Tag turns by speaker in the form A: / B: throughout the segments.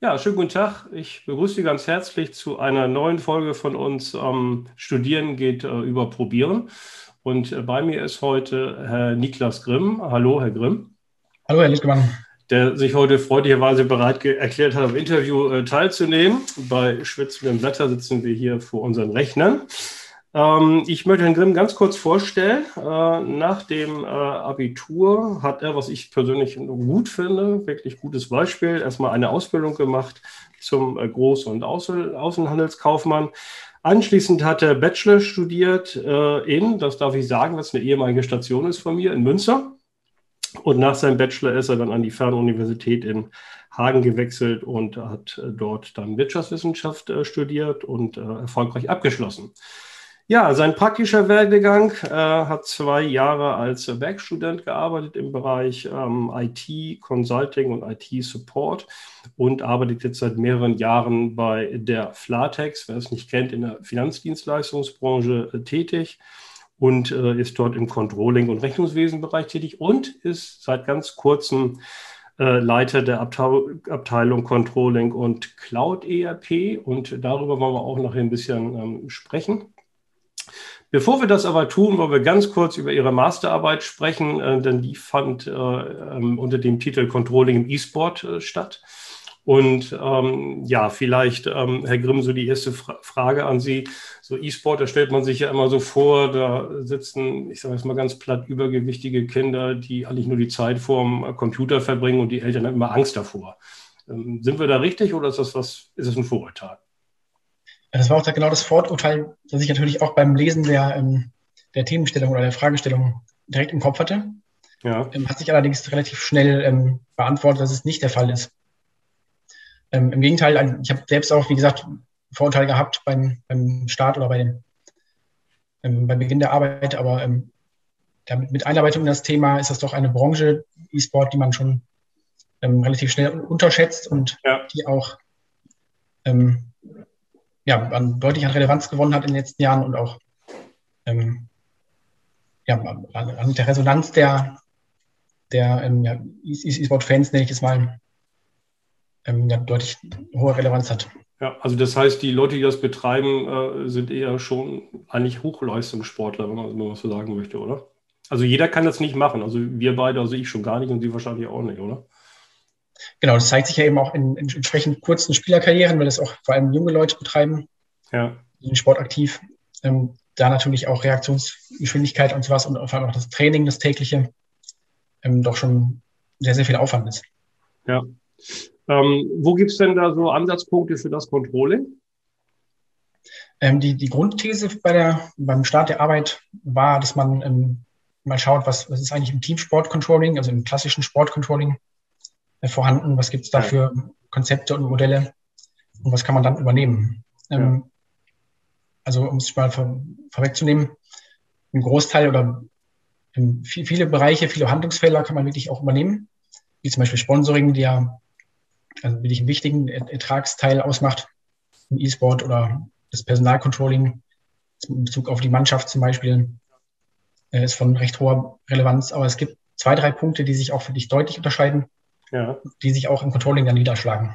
A: Ja, schönen guten Tag. Ich begrüße Sie ganz herzlich zu einer neuen Folge von uns ähm, Studieren geht äh, über Probieren. Und äh, bei mir ist heute Herr Niklas Grimm. Hallo, Herr Grimm.
B: Hallo, Herr Littmann.
A: Der sich heute freundlicherweise bereit erklärt hat, am Interview äh, teilzunehmen. Bei schwitzendem Wetter sitzen wir hier vor unseren Rechnern. Ähm, ich möchte Herrn Grimm ganz kurz vorstellen. Äh, nach dem äh, Abitur hat er, was ich persönlich gut finde, wirklich gutes Beispiel, erstmal eine Ausbildung gemacht zum äh, Groß- und Außen Außenhandelskaufmann. Anschließend hat er Bachelor studiert in, das darf ich sagen, was eine ehemalige Station ist von mir, in Münster. Und nach seinem Bachelor ist er dann an die Fernuniversität in Hagen gewechselt und hat dort dann Wirtschaftswissenschaft studiert und erfolgreich abgeschlossen. Ja, sein praktischer Werdegang äh, hat zwei Jahre als Werkstudent gearbeitet im Bereich ähm, IT, Consulting und IT-Support und arbeitet jetzt seit mehreren Jahren bei der Flatex, wer es nicht kennt, in der Finanzdienstleistungsbranche äh, tätig und äh, ist dort im Controlling- und Rechnungswesenbereich tätig und ist seit ganz kurzem äh, Leiter der Abteilung Controlling und Cloud ERP und darüber wollen wir auch noch ein bisschen ähm, sprechen. Bevor wir das aber tun, wollen wir ganz kurz über Ihre Masterarbeit sprechen, äh, denn die fand äh, ähm, unter dem Titel Controlling im E-Sport äh, statt. Und ähm, ja, vielleicht, ähm, Herr Grimm, so die erste Fra Frage an Sie. So E-Sport, da stellt man sich ja immer so vor, da sitzen, ich sage jetzt mal ganz platt, übergewichtige Kinder, die eigentlich nur die Zeit vorm Computer verbringen und die Eltern haben immer Angst davor. Ähm, sind wir da richtig oder ist das was, ist das ein Vorurteil?
B: Das war auch genau das Vorurteil, das ich natürlich auch beim Lesen der, ähm, der Themenstellung oder der Fragestellung direkt im Kopf hatte. Ja. Ähm, hat sich allerdings relativ schnell ähm, beantwortet, dass es nicht der Fall ist. Im Gegenteil, ich habe selbst auch, wie gesagt, Vorurteile gehabt beim, beim Start oder bei dem, beim Beginn der Arbeit, aber damit, mit Einarbeitung in das Thema ist das doch eine Branche, E-Sport, die man schon relativ schnell unterschätzt und ja. die auch ähm, ja, an, deutlich an Relevanz gewonnen hat in den letzten Jahren und auch ähm, ja, an, an, der Resonanz der, der ähm, ja, E-Sport-Fans, nenne ich es mal, ähm, ja, deutlich hohe Relevanz hat.
A: Ja, also das heißt, die Leute, die das betreiben, äh, sind eher schon eigentlich Hochleistungssportler, wenn man, wenn man so sagen möchte, oder? Also jeder kann das nicht machen. Also wir beide, also ich schon gar nicht und Sie wahrscheinlich auch nicht, oder?
B: Genau, das zeigt sich ja eben auch in, in entsprechend kurzen Spielerkarrieren, weil das auch vor allem junge Leute betreiben, ja. die den Sport aktiv. Ähm, da natürlich auch Reaktionsgeschwindigkeit und sowas und vor allem auch das Training, das tägliche, ähm, doch schon sehr, sehr viel Aufwand ist.
A: Ja. Ähm, wo gibt es denn da so Ansatzpunkte für das Controlling?
B: Ähm, die, die Grundthese bei der, beim Start der Arbeit war, dass man ähm, mal schaut, was, was ist eigentlich im Teamsport-Controlling, also im klassischen Sport-Controlling, vorhanden? Was gibt es da für Konzepte und Modelle? Und was kann man dann übernehmen? Ja. Ähm, also um es mal vor, vorwegzunehmen, ein Großteil oder viele Bereiche, viele Handlungsfelder kann man wirklich auch übernehmen, wie zum Beispiel Sponsoring, die ja also wirklich einen wichtigen Ertragsteil ausmacht im E-Sport oder das Personalcontrolling in Bezug auf die Mannschaft zum Beispiel äh, ist von recht hoher Relevanz. Aber es gibt zwei, drei Punkte, die sich auch für dich deutlich unterscheiden ja. die sich auch im Controlling dann niederschlagen.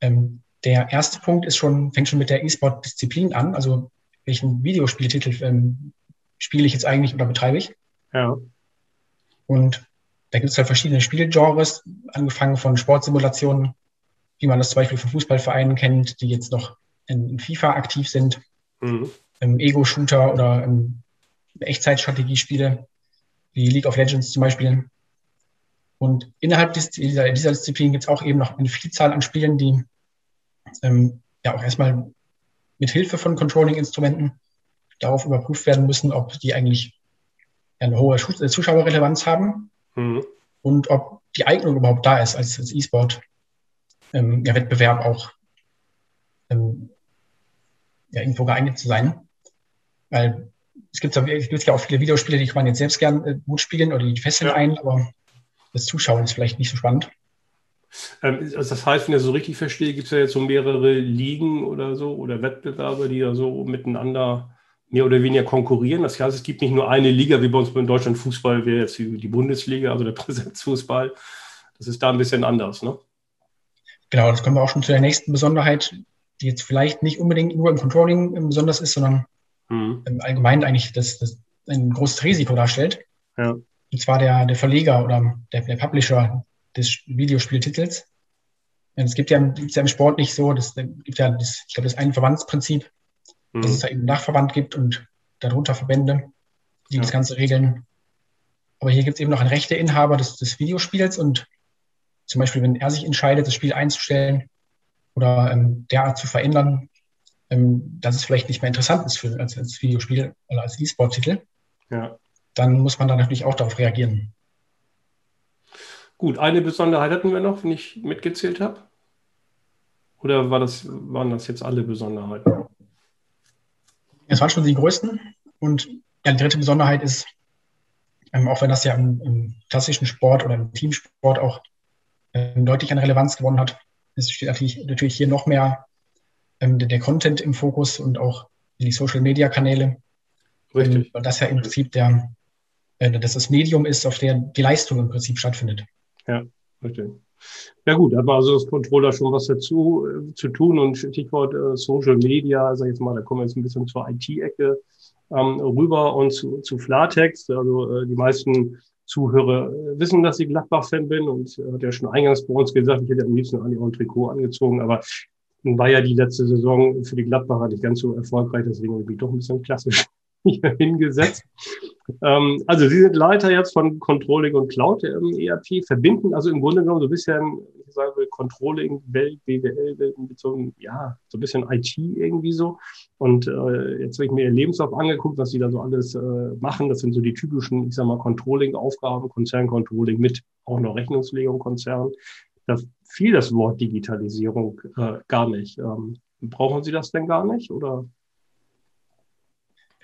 B: Ähm, der erste Punkt ist schon, fängt schon mit der E-Sport-Disziplin an. Also welchen Videospieltitel ähm, spiele ich jetzt eigentlich oder betreibe ich? Ja. Und da gibt es halt verschiedene Spielgenres, angefangen von Sportsimulationen, wie man das zum Beispiel von Fußballvereinen kennt, die jetzt noch in, in FIFA aktiv sind, mhm. ähm, Ego-Shooter oder ähm, Echtzeitstrategiespiele, wie League of Legends zum Beispiel. Und innerhalb dieser, dieser Disziplin gibt es auch eben noch eine Vielzahl an Spielen, die ähm, ja auch erstmal mit Hilfe von Controlling-Instrumenten darauf überprüft werden müssen, ob die eigentlich eine hohe Zuschauerrelevanz haben mhm. und ob die Eignung überhaupt da ist, als, als E-Sport ähm, ja, Wettbewerb auch ähm, ja, irgendwo geeignet zu sein. Weil es gibt, es gibt ja auch viele Videospiele, die kann man jetzt selbst gern äh, gut spielen oder die fesseln ja. ein, aber das Zuschauen ist vielleicht nicht so spannend.
A: Ähm, also das heißt, wenn ich das so richtig verstehe, gibt es ja jetzt so mehrere Ligen oder so oder Wettbewerbe, die da so miteinander mehr oder weniger konkurrieren. Das heißt, es gibt nicht nur eine Liga, wie bei uns in Deutschland Fußball wäre jetzt die Bundesliga, also der Präsenzfußball. Das ist da ein bisschen anders, ne?
B: Genau, das kommen wir auch schon zu der nächsten Besonderheit, die jetzt vielleicht nicht unbedingt nur im Controlling ähm, besonders ist, sondern mhm. im Allgemeinen eigentlich das, das ein großes Risiko darstellt. Ja. Und zwar der, der Verleger oder der, der Publisher des Videospieltitels. Es gibt ja, gibt's ja im Sport nicht so, das gibt ja das, ich glaube, das ein Verbandsprinzip, mhm. dass es da eben einen Dachverband gibt und darunter Verbände, die ja. das Ganze regeln. Aber hier gibt es eben noch einen Rechteinhaber des, des Videospiels und zum Beispiel, wenn er sich entscheidet, das Spiel einzustellen oder ähm, derart zu verändern, ähm, dass es vielleicht nicht mehr interessant ist für, als, als Videospiel oder als E-Sport-Titel, ja. Dann muss man da natürlich auch darauf reagieren.
A: Gut, eine Besonderheit hatten wir noch, wenn ich mitgezählt habe. Oder war das, waren das jetzt alle Besonderheiten?
B: Es waren schon die größten. Und ja, die dritte Besonderheit ist, ähm, auch wenn das ja im, im, klassischen Sport oder im Teamsport auch ähm, deutlich an Relevanz gewonnen hat, es steht natürlich, natürlich hier noch mehr ähm, der, der, Content im Fokus und auch die Social-Media-Kanäle. Richtig. Ähm, weil das ja im Prinzip der, dass das Medium ist, auf der die Leistung im Prinzip stattfindet.
A: Ja, richtig. Ja gut, da man also das Controller schon was dazu äh, zu tun und Stichwort äh, Social Media, sag ich jetzt mal, da kommen wir jetzt ein bisschen zur IT-Ecke ähm, rüber und zu, zu Flatext. Also äh, die meisten Zuhörer äh, wissen, dass ich Gladbach-Fan bin und äh, hat ja schon eingangs bei uns gesagt, ich hätte am liebsten an ein Trikot angezogen, aber war ja die letzte Saison für die Gladbacher nicht ganz so erfolgreich, deswegen habe ich doch ein bisschen klassisch hier hingesetzt. Ähm, also Sie sind Leiter jetzt von Controlling und Cloud ähm, ERP, verbinden also im Grunde genommen so ein bisschen, ich sage Controlling, Welt, BWL, Welt ja, so ein bisschen IT irgendwie so. Und äh, jetzt habe ich mir Ihr Lebenslauf angeguckt, was Sie da so alles äh, machen. Das sind so die typischen, ich sage mal, Controlling-Aufgaben, Konzerncontrolling mit auch noch Rechnungslegung Konzern. Da fiel das Wort Digitalisierung äh, gar nicht. Ähm, brauchen Sie das denn gar nicht oder?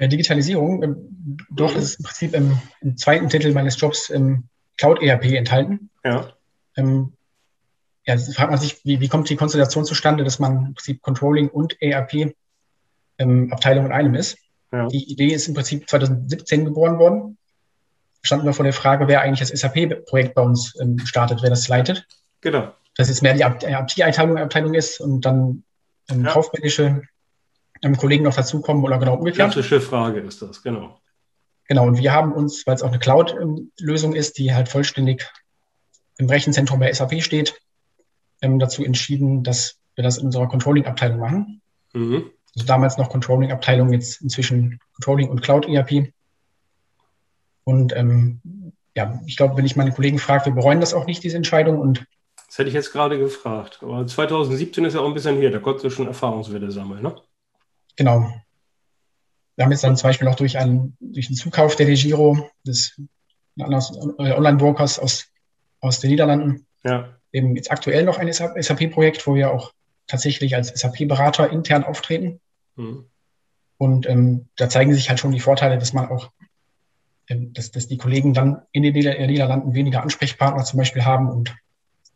B: Äh, Digitalisierung, ähm, doch ist im Prinzip im, im, zweiten Titel meines Jobs im Cloud ERP enthalten. Ja. Ähm, ja, fragt man sich, wie, wie kommt die Konstellation zustande, dass man im Prinzip Controlling und ERP ähm, Abteilung in einem ist. Ja. Die Idee ist im Prinzip 2017 geboren worden. Standen wir vor der Frage, wer eigentlich das SAP-Projekt bei uns ähm, startet, wer das leitet. Genau. Dass jetzt mehr die IT-Abteilung Abteilung ist und dann ähm, ja. kaufmännische ähm, Kollegen noch dazukommen oder genau
A: umgekehrt? Klassische Frage ist das, genau.
B: Genau, und wir haben uns, weil es auch eine Cloud-Lösung ist, die halt vollständig im Rechenzentrum bei SAP steht, ähm, dazu entschieden, dass wir das in unserer Controlling-Abteilung machen. Mhm. Also damals noch Controlling-Abteilung, jetzt inzwischen Controlling und Cloud-ERP. Und ähm, ja, ich glaube, wenn ich meine Kollegen frage, wir bereuen das auch nicht, diese Entscheidung. Und
A: das hätte ich jetzt gerade gefragt. Aber 2017 ist ja auch ein bisschen her, da konntest du schon Erfahrungswerte sammeln, ne?
B: Genau. Wir haben jetzt dann zum Beispiel noch durch einen, durch einen Zukauf der DeGiro, des äh, Online-Brokers aus, aus den Niederlanden, ja. eben jetzt aktuell noch ein SAP-Projekt, wo wir auch tatsächlich als SAP-Berater intern auftreten. Mhm. Und ähm, da zeigen sich halt schon die Vorteile, dass man auch, ähm, dass, dass die Kollegen dann in den Niederlanden weniger Ansprechpartner zum Beispiel haben und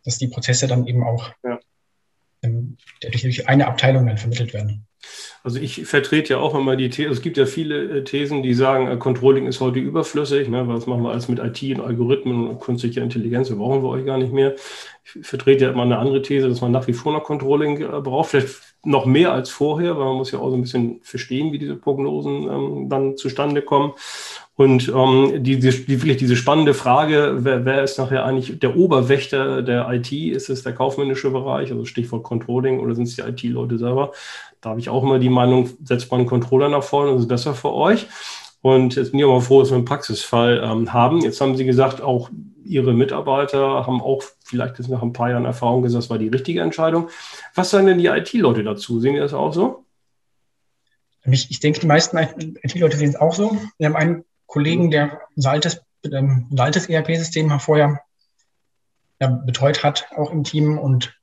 B: dass die Prozesse dann eben auch ja. ähm, durch eine Abteilung dann vermittelt werden.
A: Also ich vertrete ja auch immer die These, es gibt ja viele äh, Thesen, die sagen, äh, Controlling ist heute überflüssig, ne, was machen wir alles mit IT und Algorithmen und künstlicher Intelligenz, wir brauchen wir euch gar nicht mehr. Ich vertrete ja immer eine andere These, dass man nach wie vor noch Controlling äh, braucht, vielleicht noch mehr als vorher, weil man muss ja auch so ein bisschen verstehen, wie diese Prognosen ähm, dann zustande kommen. Und ähm, die, die, wirklich diese spannende Frage, wer, wer ist nachher eigentlich der Oberwächter der IT? Ist es der kaufmännische Bereich, also Stichwort Controlling, oder sind es die IT-Leute selber? Da habe ich auch immer die Meinung, setzt man einen Controller nach vorne, das ist besser für euch. Und jetzt bin ich auch mal froh, dass wir einen Praxisfall ähm, haben. Jetzt haben Sie gesagt, auch Ihre Mitarbeiter haben auch vielleicht jetzt nach ein paar Jahren Erfahrung gesagt, das war die richtige Entscheidung. Was sagen denn die IT-Leute dazu? Sehen die das auch so?
B: Ich, ich denke, die meisten IT-Leute sehen es auch so. Wir haben einen Kollegen, der unser altes, ähm, unser altes ERP-System vorher ja, betreut hat, auch im Team. Und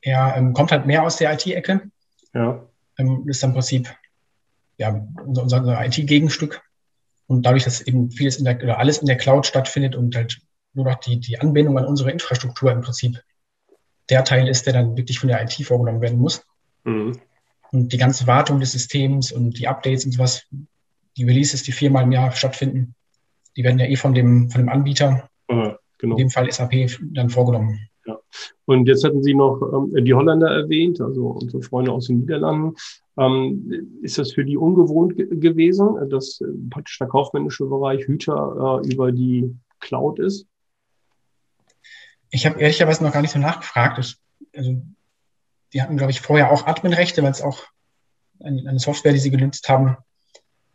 B: er ähm, kommt halt mehr aus der IT-Ecke. Ja. Ähm, ist im Prinzip ja, unser, unser IT-Gegenstück. Und dadurch, dass eben vieles in der, oder alles in der Cloud stattfindet und halt nur noch die, die Anbindung an unsere Infrastruktur im Prinzip der Teil ist, der dann wirklich von der IT vorgenommen werden muss. Mhm. Und die ganze Wartung des Systems und die Updates und sowas, die Releases, die viermal im Jahr stattfinden, die werden ja eh von dem, von dem Anbieter, mhm, genau. in dem Fall SAP, dann vorgenommen.
A: Und jetzt hatten Sie noch ähm, die Holländer erwähnt, also unsere Freunde aus den Niederlanden. Ähm, ist das für die ungewohnt gewesen, dass äh, praktisch der kaufmännische Bereich Hüter äh, über die Cloud ist?
B: Ich habe ehrlicherweise noch gar nicht so nachgefragt. Ich, also, die hatten, glaube ich, vorher auch Adminrechte, weil es auch eine, eine, Software, die sie genutzt haben,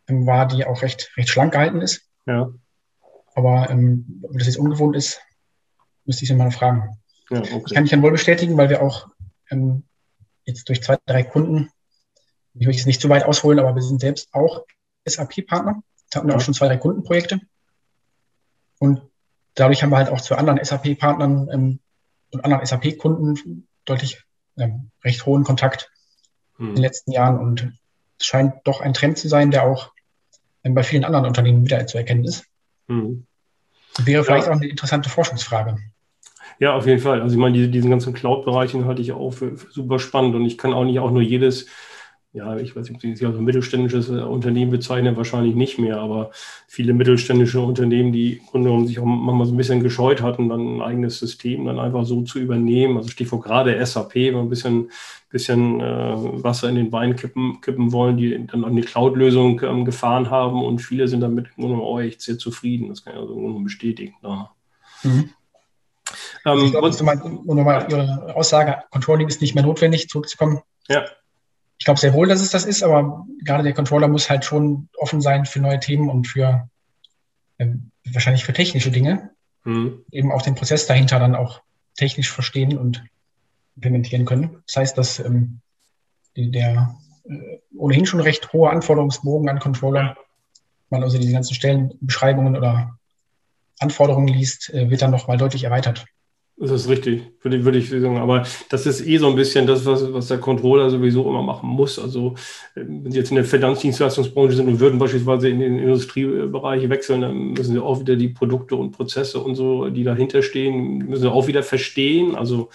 B: ähm, war, die auch recht, recht schlank gehalten ist. Ja. Aber ähm, ob das jetzt ungewohnt ist, müsste ich sie mal fragen. Ja, okay. Ich kann mich dann wohl bestätigen, weil wir auch ähm, jetzt durch zwei, drei Kunden, ich will jetzt nicht zu weit ausholen, aber wir sind selbst auch SAP-Partner. Da hatten wir ja. auch schon zwei, drei Kundenprojekte. Und dadurch haben wir halt auch zu anderen SAP-Partnern ähm, und anderen SAP-Kunden deutlich ähm, recht hohen Kontakt hm. in den letzten Jahren. Und es scheint doch ein Trend zu sein, der auch ähm, bei vielen anderen Unternehmen wieder zu erkennen ist. Hm. Wäre vielleicht ja. auch eine interessante Forschungsfrage.
A: Ja, auf jeden Fall. Also ich meine, diese, diesen ganzen Cloud-Bereich halte ich auch für, für, super spannend und ich kann auch nicht auch nur jedes, ja, ich weiß nicht, ob Sie sich als mittelständisches äh, Unternehmen bezeichnen, wahrscheinlich nicht mehr, aber viele mittelständische Unternehmen, die im Grunde genommen sich auch manchmal so ein bisschen gescheut hatten, dann ein eigenes System dann einfach so zu übernehmen. Also Stichwort gerade SAP, wenn man ein bisschen, bisschen äh, Wasser in den Wein kippen, kippen wollen, die dann auch eine Cloud-Lösung ähm, gefahren haben und viele sind damit im Grunde genommen auch echt sehr zufrieden. Das kann ich also im Grunde bestätigen. Ja. Mhm.
B: Ähm, ich glaube, um nochmal Ihre Aussage, Controlling ist nicht mehr notwendig, zurückzukommen. Ja. Ich glaube sehr wohl, dass es das ist, aber gerade der Controller muss halt schon offen sein für neue Themen und für äh, wahrscheinlich für technische Dinge. Mhm. Eben auch den Prozess dahinter dann auch technisch verstehen und implementieren können. Das heißt, dass ähm, die, der äh, ohnehin schon recht hohe Anforderungsbogen an Controller, man also diese ganzen Stellenbeschreibungen oder Anforderungen liest, äh, wird dann nochmal deutlich erweitert.
A: Das ist richtig, würde, würde ich sagen. Aber das ist eh so ein bisschen das, was, was der Controller sowieso immer machen muss. Also, äh, wenn Sie jetzt in der Finanzdienstleistungsbranche sind und würden beispielsweise in den Industriebereich wechseln, dann müssen Sie auch wieder die Produkte und Prozesse und so, die dahinter stehen, müssen Sie auch wieder verstehen. Also,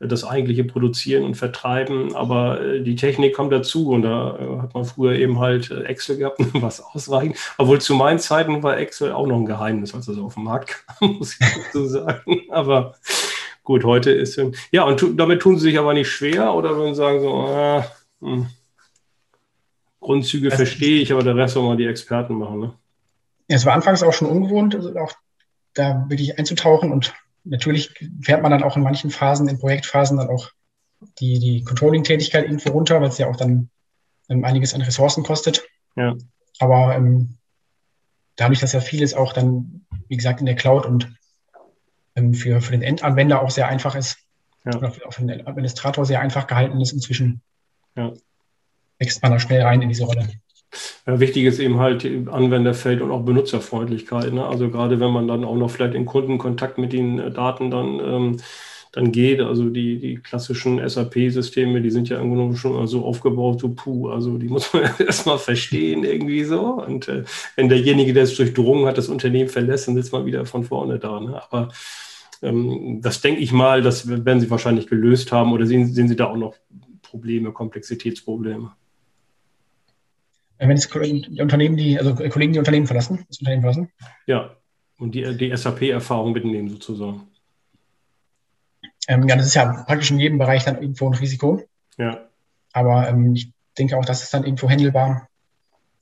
A: das eigentliche Produzieren und Vertreiben. Aber äh, die Technik kommt dazu und da äh, hat man früher eben halt äh, Excel gehabt, was ausreichend. Obwohl zu meinen Zeiten war Excel auch noch ein Geheimnis, als das auf den Markt kam, muss ich so sagen. Aber gut, heute ist ja und damit tun sie sich aber nicht schwer oder würden sagen so, äh, hm. Grundzüge verstehe ich, aber der Rest soll mal die Experten machen. Ne?
B: Ja, es war anfangs auch schon ungewohnt, also auch da wirklich einzutauchen und natürlich fährt man dann auch in manchen Phasen, in Projektphasen dann auch die, die Controlling-Tätigkeit irgendwo runter, weil es ja auch dann ähm, einiges an Ressourcen kostet. Ja. Aber ähm, dadurch, dass ja vieles auch dann, wie gesagt, in der Cloud und ähm, für, für den Endanwender auch sehr einfach ist, ja. oder auch für den Administrator sehr einfach gehalten ist inzwischen, ja. wächst man da schnell rein in diese Rolle.
A: Ja, wichtig ist eben halt Anwenderfeld und auch Benutzerfreundlichkeit. Ne? Also gerade wenn man dann auch noch vielleicht in Kundenkontakt mit den äh, Daten dann, ähm, dann geht, also die, die klassischen SAP-Systeme, die sind ja irgendwo schon so aufgebaut, so puh, also die muss man erstmal verstehen irgendwie so. Und äh, wenn derjenige, der es durchdrungen hat, das Unternehmen verlässt, dann sitzt man wieder von vorne da. Ne? Aber ähm, das denke ich mal, das werden Sie wahrscheinlich gelöst haben oder sehen, sehen Sie da auch noch Probleme, Komplexitätsprobleme?
B: Wenn es die Unternehmen, die, also Kollegen, die Unternehmen verlassen, das Unternehmen verlassen?
A: Ja, und die, die SAP-Erfahrung mitnehmen sozusagen.
B: Ähm, ja, das ist ja praktisch in jedem Bereich dann irgendwo ein Risiko. Ja. Aber ähm, ich denke auch, das ist dann irgendwo handelbar.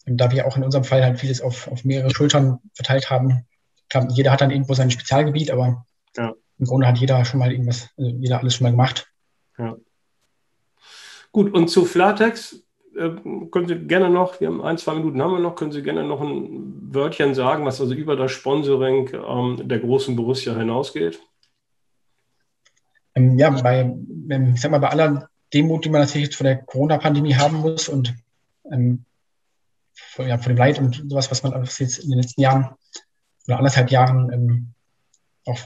B: Ähm, da wir auch in unserem Fall halt vieles auf, auf mehrere Schultern verteilt haben. Klar, jeder hat dann irgendwo sein Spezialgebiet, aber ja. im Grunde hat jeder schon mal irgendwas, also jeder alles schon mal gemacht. Ja.
A: Gut, und zu Flatex, äh, können Sie gerne noch, wir haben ein, zwei Minuten haben wir noch, können Sie gerne noch ein Wörtchen sagen, was also über das Sponsoring ähm, der großen Borussia hinausgeht?
B: Ähm, ja, bei, ich sag mal, bei aller Demut, die man natürlich vor der Corona-Pandemie haben muss und ähm, vor, ja, vor dem Leid und sowas, was man jetzt in den letzten Jahren oder anderthalb Jahren ähm, auch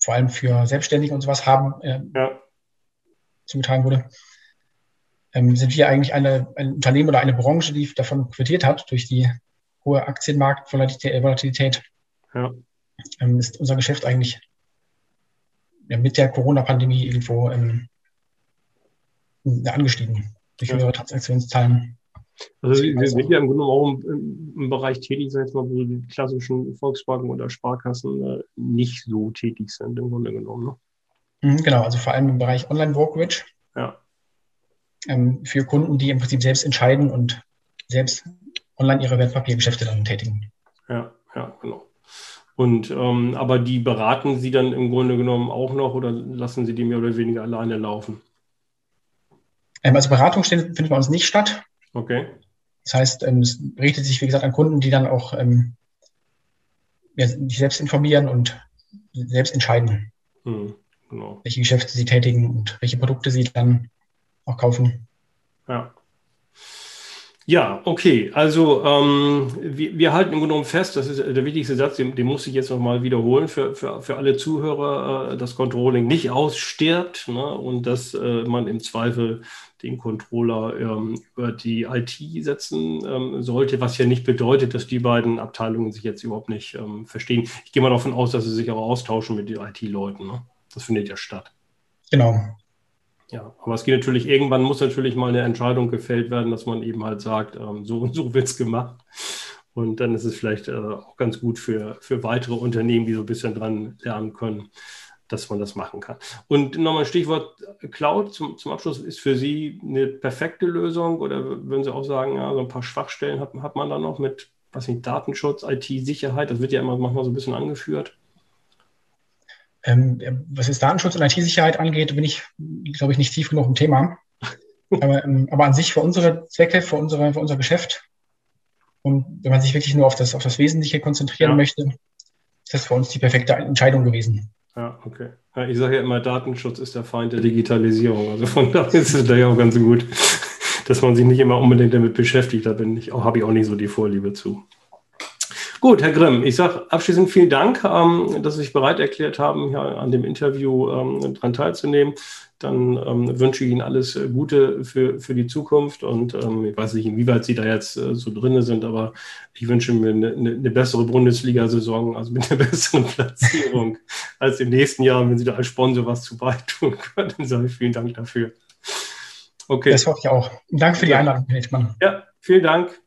B: vor allem für Selbstständige und sowas haben, äh, ja. zugetragen wurde, ähm, sind wir eigentlich eine, ein Unternehmen oder eine Branche, die davon profitiert hat durch die hohe Aktienmarktvolatilität. Ja. Ähm, ist unser Geschäft eigentlich mit der Corona-Pandemie irgendwo ähm, angestiegen durch ja. höhere Transaktionszahlen.
A: Also Sie sind ja im Grunde auch im, im Bereich tätig, sag ich mal, wo die klassischen Volkswagen oder Sparkassen äh, nicht so tätig sind, im Grunde genommen. Ne?
B: Mhm, genau, also vor allem im Bereich Online-Brokerage. Ja. Ähm, für Kunden, die im Prinzip selbst entscheiden und selbst online ihre Wertpapiergeschäfte dann tätigen.
A: Ja, ja, genau. Und ähm, aber die beraten Sie dann im Grunde genommen auch noch oder lassen Sie die mehr oder weniger alleine laufen?
B: Ähm, also Beratung findet bei uns nicht statt.
A: Okay.
B: Das heißt, ähm, es richtet sich, wie gesagt, an Kunden, die dann auch ähm, ja, sich selbst informieren und selbst entscheiden, hm, genau. welche Geschäfte sie tätigen und welche Produkte sie dann auch kaufen.
A: Ja. Ja, okay. Also ähm, wir, wir, halten im Grunde genommen fest, das ist der wichtigste Satz, den, den muss ich jetzt nochmal wiederholen für, für, für alle Zuhörer, äh, dass Controlling nicht ausstirbt ne, und dass äh, man im Zweifel den Controller ähm, über die IT setzen ähm, sollte, was ja nicht bedeutet, dass die beiden Abteilungen sich jetzt überhaupt nicht ähm, verstehen. Ich gehe mal davon aus, dass sie sich auch austauschen mit den IT-Leuten. Ne? Das findet ja statt.
B: Genau.
A: Ja, aber es geht natürlich, irgendwann muss natürlich mal eine Entscheidung gefällt werden, dass man eben halt sagt, ähm, so und so wird es gemacht. Und dann ist es vielleicht äh, auch ganz gut für, für weitere Unternehmen, die so ein bisschen dran lernen können, dass man das machen kann. Und nochmal Stichwort Cloud zum, zum Abschluss. Ist für Sie eine perfekte Lösung oder würden Sie auch sagen, ja, so ein paar Schwachstellen hat, hat man da noch mit, was nicht, Datenschutz, IT-Sicherheit? Das wird ja immer manchmal so ein bisschen angeführt.
B: Ähm, was jetzt Datenschutz und IT-Sicherheit angeht, bin ich, glaube ich, nicht tief genug im Thema. aber, ähm, aber, an sich für unsere Zwecke, für, unsere, für unser Geschäft und wenn man sich wirklich nur auf das, auf das Wesentliche konzentrieren ja. möchte, ist das für uns die perfekte Entscheidung gewesen.
A: Ja, okay. Ja, ich sage ja immer, Datenschutz ist der Feind der Digitalisierung. Also von daher ist es da ja auch ganz gut, dass man sich nicht immer unbedingt damit beschäftigt. Da bin ich habe ich auch nicht so die Vorliebe zu. Gut, Herr Grimm, ich sage abschließend vielen Dank, ähm, dass Sie sich bereit erklärt haben, hier an dem Interview ähm, daran teilzunehmen. Dann ähm, wünsche ich Ihnen alles äh, Gute für, für die Zukunft und ähm, ich weiß nicht, inwieweit Sie da jetzt äh, so drin sind, aber ich wünsche mir eine, eine bessere Bundesliga-Saison, also mit einer besseren Platzierung als im nächsten Jahr. Wenn Sie da als Sponsor was zu beitun können, dann sage ich vielen Dank dafür.
B: Okay. Das hoffe ich auch. Danke für die Einladung, Herr Hitchmann.
A: Ja, vielen Dank.